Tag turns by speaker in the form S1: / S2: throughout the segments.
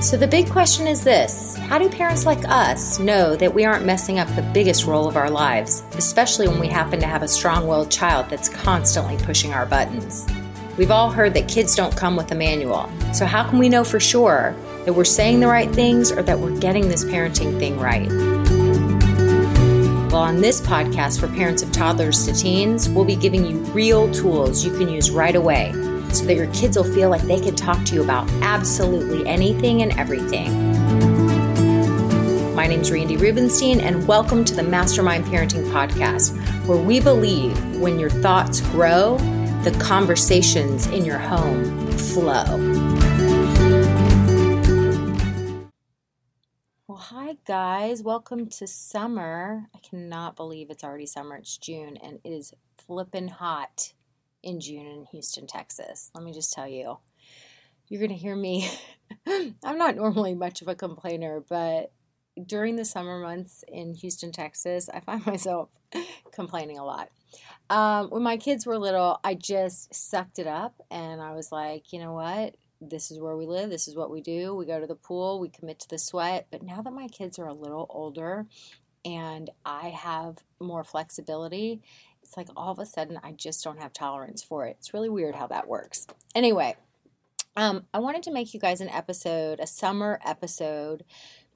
S1: So, the big question is this How do parents like us know that we aren't messing up the biggest role of our lives, especially when we happen to have a strong willed child that's constantly pushing our buttons? We've all heard that kids don't come with a manual. So, how can we know for sure that we're saying the right things or that we're getting this parenting thing right? Well, on this podcast for parents of toddlers to teens, we'll be giving you real tools you can use right away so that your kids will feel like they can talk to you about absolutely anything and everything. My name is Randi Rubenstein, and welcome to the Mastermind Parenting Podcast, where we believe when your thoughts grow, the conversations in your home flow. Well, hi guys, welcome to summer. I cannot believe it's already summer. It's June and it is flippin' hot in June in Houston, Texas. Let me just tell you, you're going to hear me. I'm not normally much of a complainer, but during the summer months in Houston, Texas, I find myself complaining a lot. Um, when my kids were little, I just sucked it up and I was like, you know what? This is where we live. This is what we do. We go to the pool. We commit to the sweat. But now that my kids are a little older and I have more flexibility, it's like all of a sudden I just don't have tolerance for it. It's really weird how that works. Anyway, um, I wanted to make you guys an episode, a summer episode,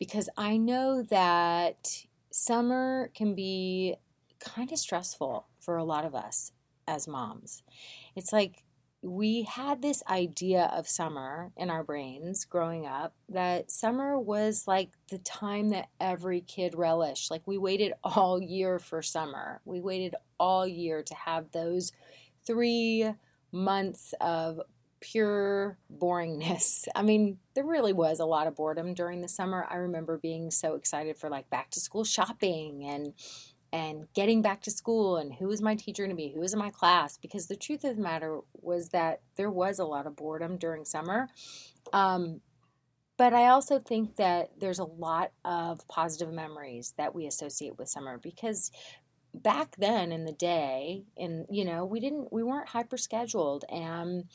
S1: because I know that summer can be kind of stressful for a lot of us as moms. It's like we had this idea of summer in our brains growing up that summer was like the time that every kid relished. Like we waited all year for summer. We waited all year to have those three months of pure boringness. I mean, there really was a lot of boredom during the summer. I remember being so excited for like back to school shopping and and getting back to school and who was my teacher going to be, who was in my class, because the truth of the matter was that there was a lot of boredom during summer. Um, but I also think that there's a lot of positive memories that we associate with summer because back then in the day and you know we didn't we weren't hyper scheduled and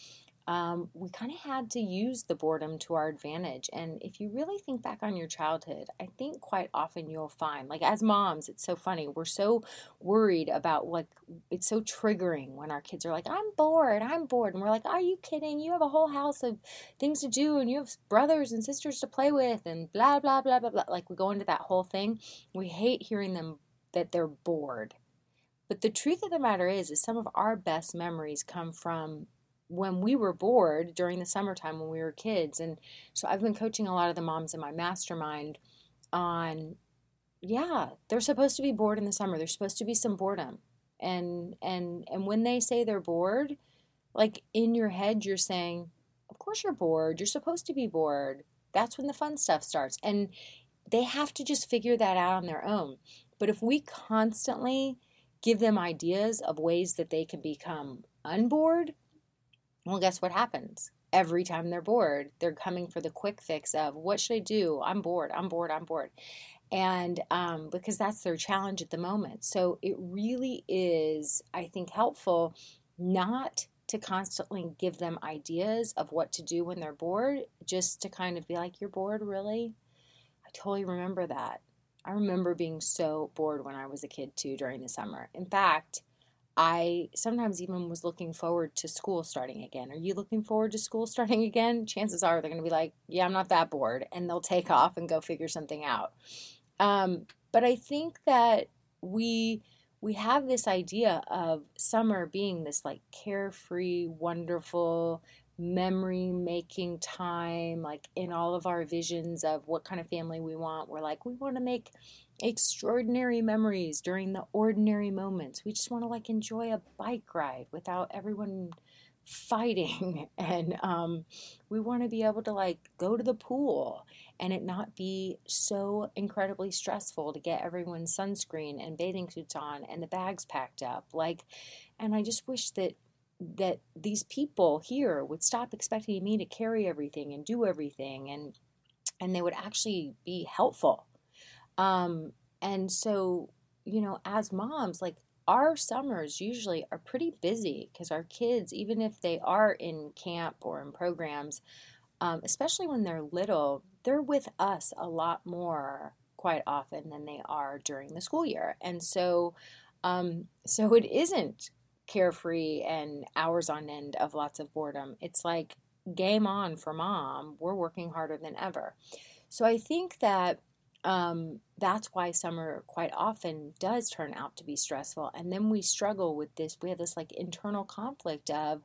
S1: um, we kind of had to use the boredom to our advantage. And if you really think back on your childhood, I think quite often you'll find, like as moms, it's so funny. We're so worried about like, it's so triggering when our kids are like, I'm bored, I'm bored. And we're like, Are you kidding? You have a whole house of things to do and you have brothers and sisters to play with and blah, blah, blah, blah, blah. Like we go into that whole thing. We hate hearing them that they're bored. But the truth of the matter is, is some of our best memories come from when we were bored during the summertime when we were kids. And so I've been coaching a lot of the moms in my mastermind on yeah, they're supposed to be bored in the summer. There's supposed to be some boredom. And and and when they say they're bored, like in your head you're saying, "Of course you're bored. You're supposed to be bored." That's when the fun stuff starts. And they have to just figure that out on their own. But if we constantly give them ideas of ways that they can become unbored, well, guess what happens? Every time they're bored, they're coming for the quick fix of what should I do? I'm bored, I'm bored, I'm bored. And um, because that's their challenge at the moment. So it really is, I think, helpful not to constantly give them ideas of what to do when they're bored, just to kind of be like, You're bored, really? I totally remember that. I remember being so bored when I was a kid too during the summer. In fact, I sometimes even was looking forward to school starting again. Are you looking forward to school starting again? Chances are they're going to be like, yeah, I'm not that bored. And they'll take off and go figure something out. Um, but I think that we we have this idea of summer being this like carefree, wonderful, memory making time, like in all of our visions of what kind of family we want. We're like, we want to make extraordinary memories during the ordinary moments. We just want to like enjoy a bike ride without everyone fighting and um, we want to be able to like go to the pool and it not be so incredibly stressful to get everyone's sunscreen and bathing suits on and the bags packed up like and i just wish that that these people here would stop expecting me to carry everything and do everything and and they would actually be helpful um and so you know as moms like our summers usually are pretty busy because our kids even if they are in camp or in programs um, especially when they're little they're with us a lot more quite often than they are during the school year and so um, so it isn't carefree and hours on end of lots of boredom. It's like game on for mom. We're working harder than ever. So I think that um, that's why summer quite often does turn out to be stressful. And then we struggle with this. We have this like internal conflict of,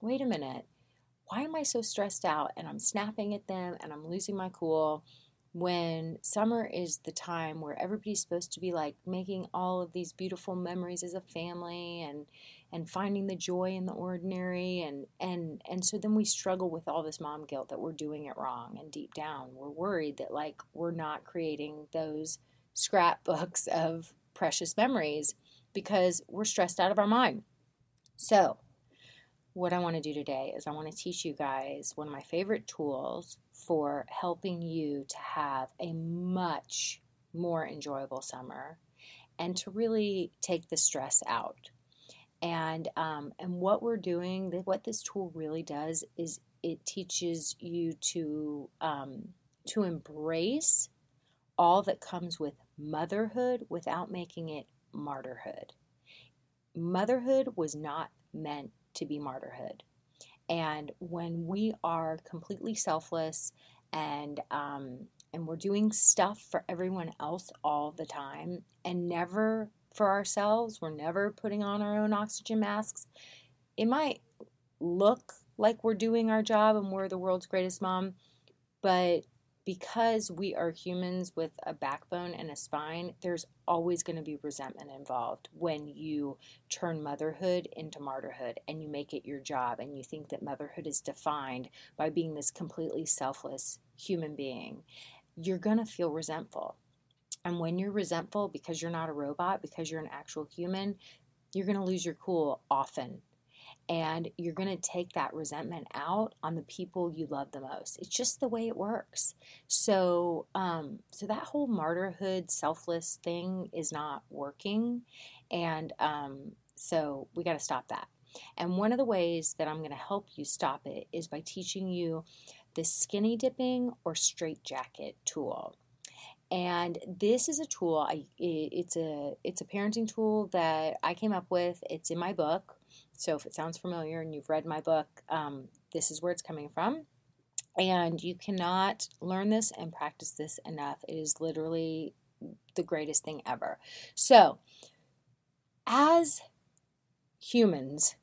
S1: wait a minute, why am I so stressed out? And I'm snapping at them and I'm losing my cool when summer is the time where everybody's supposed to be like making all of these beautiful memories as a family and and finding the joy in the ordinary and and and so then we struggle with all this mom guilt that we're doing it wrong and deep down we're worried that like we're not creating those scrapbooks of precious memories because we're stressed out of our mind. So what I want to do today is I want to teach you guys one of my favorite tools for helping you to have a much more enjoyable summer and to really take the stress out and um, and what we're doing, what this tool really does is it teaches you to um, to embrace all that comes with motherhood without making it martyrhood. Motherhood was not meant to be martyrhood. And when we are completely selfless and um, and we're doing stuff for everyone else all the time and never for ourselves. We're never putting on our own oxygen masks. It might look like we're doing our job and we're the world's greatest mom, but because we are humans with a backbone and a spine, there's always going to be resentment involved when you turn motherhood into martyrhood and you make it your job and you think that motherhood is defined by being this completely selfless human being. You're going to feel resentful. And when you're resentful because you're not a robot, because you're an actual human, you're going to lose your cool often. And you're going to take that resentment out on the people you love the most. It's just the way it works. So, um, so that whole martyrhood, selfless thing is not working. And um, so we got to stop that. And one of the ways that I'm going to help you stop it is by teaching you the skinny dipping or straitjacket tool and this is a tool I, it's a it's a parenting tool that i came up with. It's in my book. So if it sounds familiar and you've read my book um, this is where it's coming from. And you cannot learn this and practice this enough. It is literally the greatest thing ever. So as humans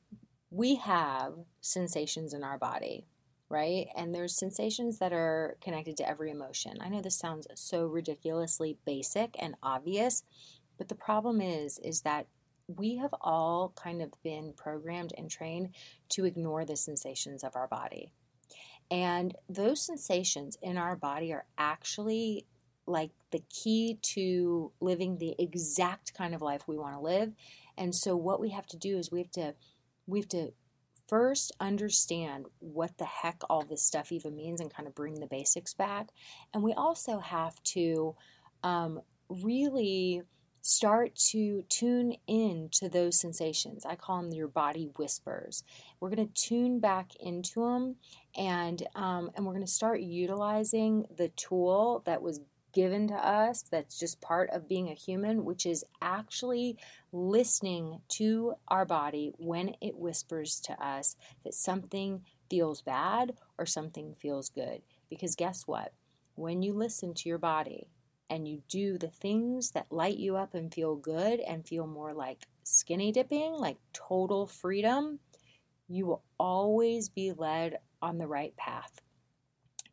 S1: we have sensations in our body right? And there's sensations that are connected to every emotion. I know this sounds so ridiculously basic and obvious, but the problem is is that we have all kind of been programmed and trained to ignore the sensations of our body. And those sensations in our body are actually like the key to living the exact kind of life we want to live. And so what we have to do is we have to we have to first understand what the heck all this stuff even means and kind of bring the basics back. And we also have to um, really start to tune in to those sensations. I call them your body whispers. We're going to tune back into them and um, and we're going to start utilizing the tool that was given to us that's just part of being a human, which is actually listening to our body when it whispers to us that something feels bad or something feels good. Because guess what? When you listen to your body and you do the things that light you up and feel good and feel more like skinny dipping, like total freedom, you will always be led on the right path.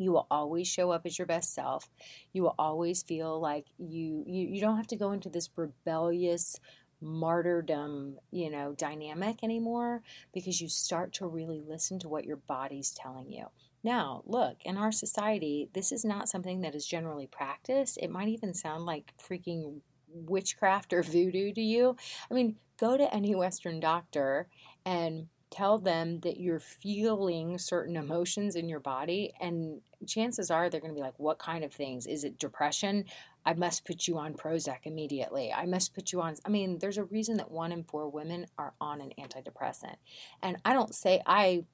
S1: You will always show up as your best self. You will always feel like you you, you don't have to go into this rebellious martyrdom, you know, dynamic anymore because you start to really listen to what your body's telling you. Now, look, in our society, this is not something that is generally practiced. It might even sound like freaking witchcraft or voodoo to you. I mean, go to any Western doctor and tell them that you're feeling certain emotions in your body and chances are they're going to be like what kind of things? Is it depression? I must put you on prozac immediately. I must put you on i mean there's a reason that one in four women are on an antidepressant. And i don't say i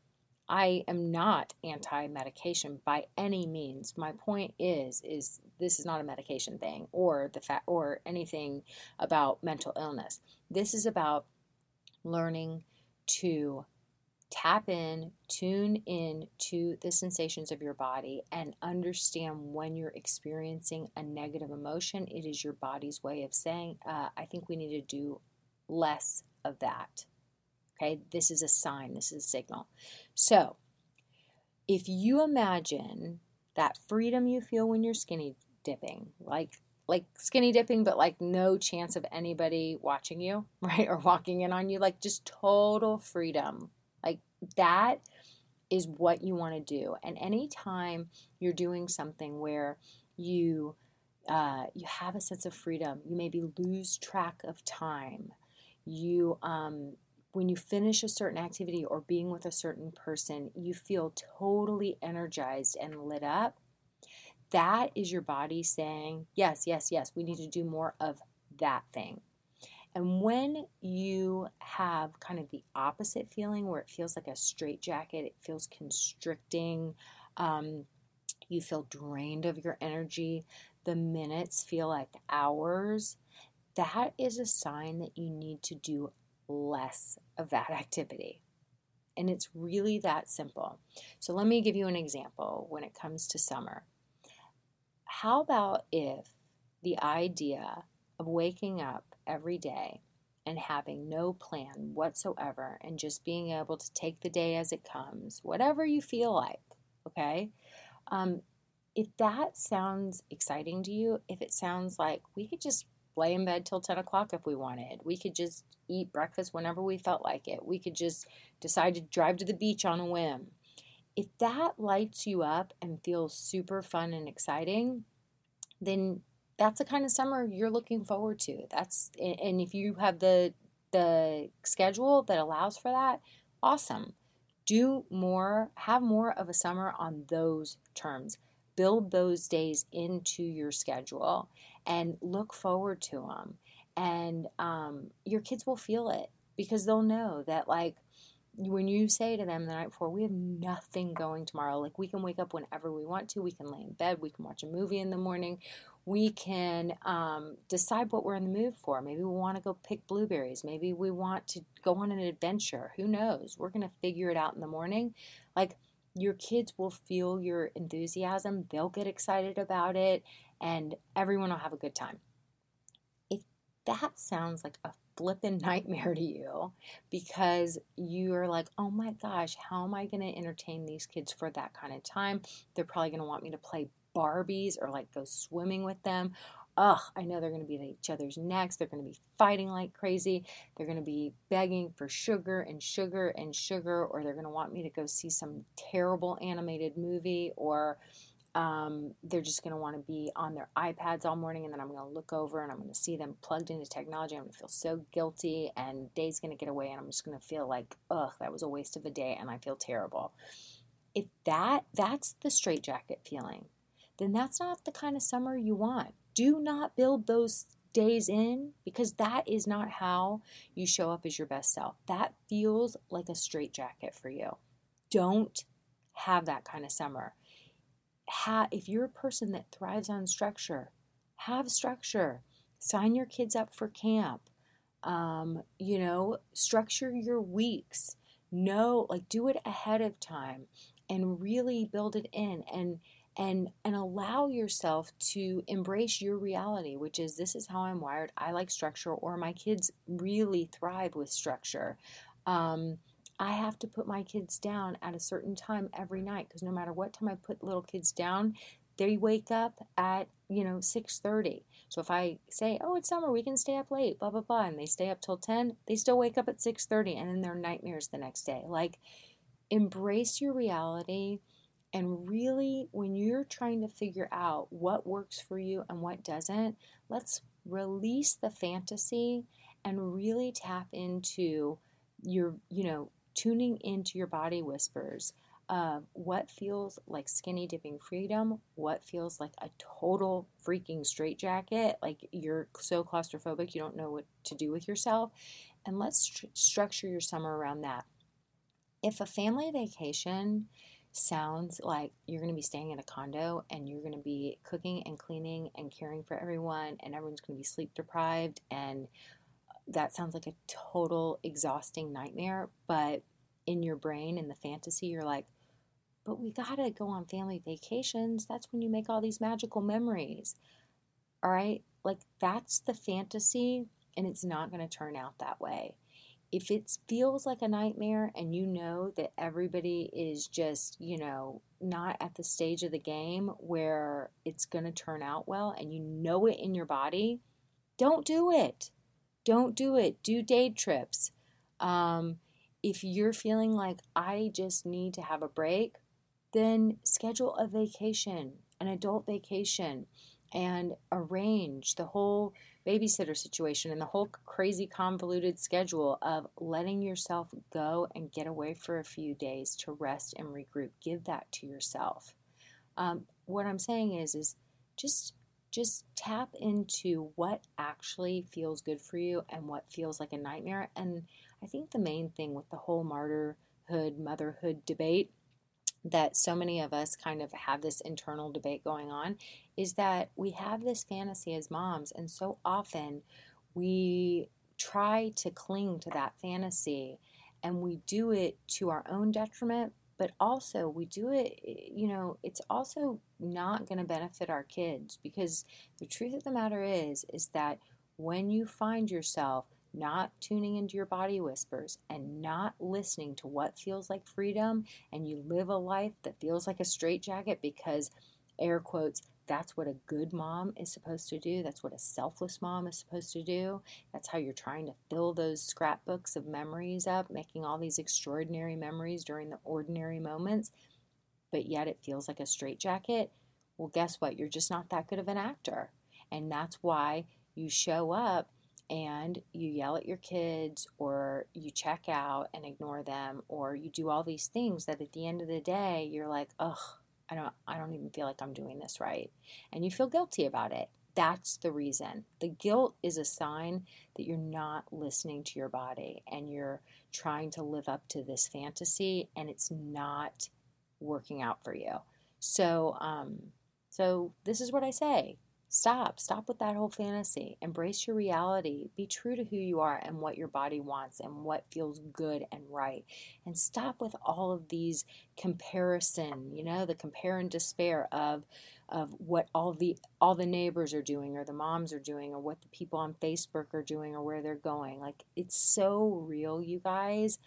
S1: i am not anti-medication by any means. My point is is this is not a medication thing or the fact or anything about mental illness. This is about learning to tap in, tune in to the sensations of your body, and understand when you're experiencing a negative emotion. It is your body's way of saying, uh, I think we need to do less of that. Okay, this is a sign, this is a signal. So, if you imagine that freedom you feel when you're skinny dipping, like like skinny dipping, but like no chance of anybody watching you, right? Or walking in on you, like just total freedom. Like that is what you want to do. And anytime you're doing something where you uh, you have a sense of freedom, you maybe lose track of time. You um, when you finish a certain activity or being with a certain person, you feel totally energized and lit up that is your body saying, yes, yes, yes, we need to do more of that thing. And when you have kind of the opposite feeling where it feels like a straitjacket, it feels constricting, um, you feel drained of your energy, the minutes feel like hours, that is a sign that you need to do less of that activity. And it's really that simple. So, let me give you an example when it comes to summer how about if the idea of waking up every day and having no plan whatsoever and just being able to take the day as it comes, whatever you feel like, okay? Um, if that sounds exciting to you, if it sounds like we could just lay in bed till 10 o'clock if we wanted, we could just eat breakfast whenever we felt like it, we could just decide to drive to the beach on a whim, if that lights you up and feels super fun and exciting, then that's the kind of summer you're looking forward to. That's and if you have the the schedule that allows for that, awesome. Do more, have more of a summer on those terms. Build those days into your schedule and look forward to them. And um, your kids will feel it because they'll know that, like, when you say to them the night before, we have nothing going tomorrow, like we can wake up whenever we want to, we can lay in bed, we can watch a movie in the morning, we can um, decide what we're in the mood for. Maybe we want to go pick blueberries, maybe we want to go on an adventure. Who knows? We're going to figure it out in the morning. Like your kids will feel your enthusiasm, they'll get excited about it, and everyone will have a good time. If that sounds like a flippin' nightmare to you because you're like, oh my gosh, how am I going to entertain these kids for that kind of time? They're probably going to want me to play Barbies or like go swimming with them. Ugh, I know they're going to be at each other's necks. They're going to be fighting like crazy. They're going to be begging for sugar and sugar and sugar, or they're going to want me to go see some terrible animated movie or um, they're just going to want to be on their iPads all morning, and then I'm going to look over and I'm going to see them plugged into technology. I'm going to feel so guilty, and day's going to get away, and I'm just going to feel like, ugh, that was a waste of a day, and I feel terrible. If that that's the straitjacket feeling, then that's not the kind of summer you want. Do not build those days in because that is not how you show up as your best self. That feels like a straitjacket for you. Don't have that kind of summer if you're a person that thrives on structure, have structure. Sign your kids up for camp. Um, you know, structure your weeks. Know, like, do it ahead of time and really build it in and and and allow yourself to embrace your reality which is this is how i'm wired i like structure or my kids really thrive with structure um, i have to put my kids down at a certain time every night because no matter what time i put little kids down they wake up at you know 6.30 so if i say oh it's summer we can stay up late blah blah blah and they stay up till 10 they still wake up at 6.30 and then they're nightmares the next day. Like embrace your reality and really, when you're trying to figure out what works for you and what doesn't, let's release the fantasy and really tap into your, you know, tuning into your body whispers. of what feels like skinny dipping freedom, what feels like a total freaking straitjacket, like you're so claustrophobic you don't know what to do with yourself. And let's st- structure your summer around that. If a family vacation sounds like you're going to be staying in a condo and you're going to be cooking and cleaning and caring for everyone and everyone's going to be sleep deprived and that sounds like a total exhausting nightmare but in your brain in the fantasy you're like but we got to go on family vacations. That's when you make all these magical memories. All right? Like that's the fantasy and it's not to turn out that way. If it feels like a nightmare and you know that everybody is just, you know, not at the stage of the game where it's to turn out well and you know it in your body, don't do it. Don't do it. Do day trips. Um, if you're feeling like I just need to have a break, then schedule a vacation, an adult vacation, and arrange the whole babysitter situation and the whole crazy convoluted schedule of letting yourself go and get away for a few days to rest and regroup. Give that to yourself. Um, what I'm saying is, is just just tap into what actually feels good for you and what feels like a nightmare. And I think the main thing with the whole martyrhood, motherhood debate that so many of us kind of have this internal debate going on is that we have this fantasy as moms, and so often we try to cling to that fantasy and we do it to our own detriment, but also we do it, eh, you know, it's also not going to benefit our kids because the truth of the matter is, is that when you find yourself not tuning into your body whispers and not listening to what feels like freedom, and you live a life that feels like a straitjacket because, air quotes, that's what a good mom is supposed to do. That's what a selfless mom is supposed to do. That's how you're trying to fill those scrapbooks of memories up, making all these extraordinary memories during the ordinary moments, but yet it feels like a straitjacket. Well, guess what? You're just not that good of an actor. And that's why you show up and you yell at your kids or you check out and ignore them or you do all these things that at the end of the day you're like ugh i don't i don't even feel like i'm doing this right. And you feel guilty about it. That's the reason. The guilt is a sign that you're not listening to your body and you're trying to live up to this fantasy and it's not working out for you. So um so this is what i say Stop. Stop with that whole fantasy. Embrace your reality. Be true to who you are and what your body wants and what feels good and right. And stop with all of these comparison, you know, the compare and despair of of what all the all the neighbors are doing or the moms are doing or what the people on Facebook are doing or where they're going. Like it's so real, you guys,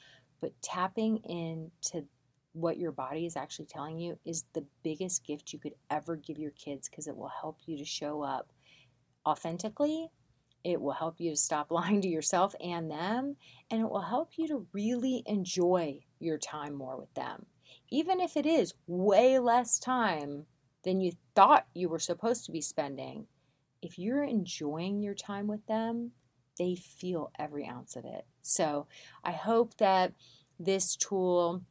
S1: but tapping into what your body is actually telling you is the biggest gift you could ever give your kids because it will help you to show up authentically. It will help you to stop lying to yourself and them, and it will help you to really enjoy your time more with them. Even if it is way less time than you thought you were supposed to be spending, if you're enjoying your time with them, they feel every ounce of it. So I hope that this tool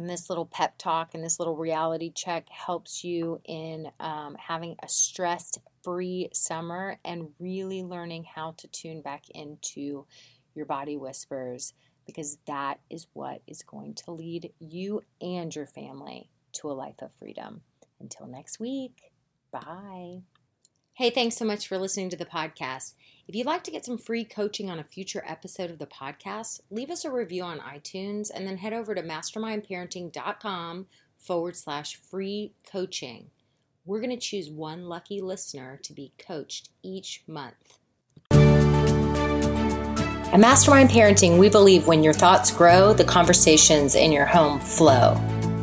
S1: and this little pep talk and this little reality check helps you in um, having a stress free summer and really learning how to tune back into your body whispers because that is what is going to lead you and your family to a life of freedom. Until next week, bye. Hey, thanks so much for listening to the podcast. If you'd like to get some free coaching on a future episode of the podcast, leave us a review on iTunes and then head over to mastermindparenting.com forward slash free coaching. We're going to choose one lucky listener to be coached each month. At Mastermind Parenting, we believe when your thoughts grow, the conversations in your home flow.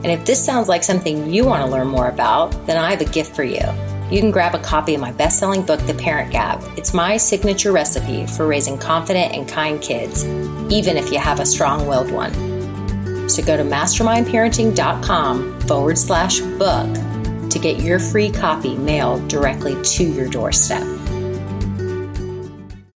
S1: And if this sounds like something you want to learn more about, then I have a gift for you. You can grab a copy of my best selling book, The Parent Gap. It's my signature recipe for raising confident and kind kids, even if you have a strong willed one. So go to mastermindparenting.com forward slash book to get your free copy mailed directly to your doorstep.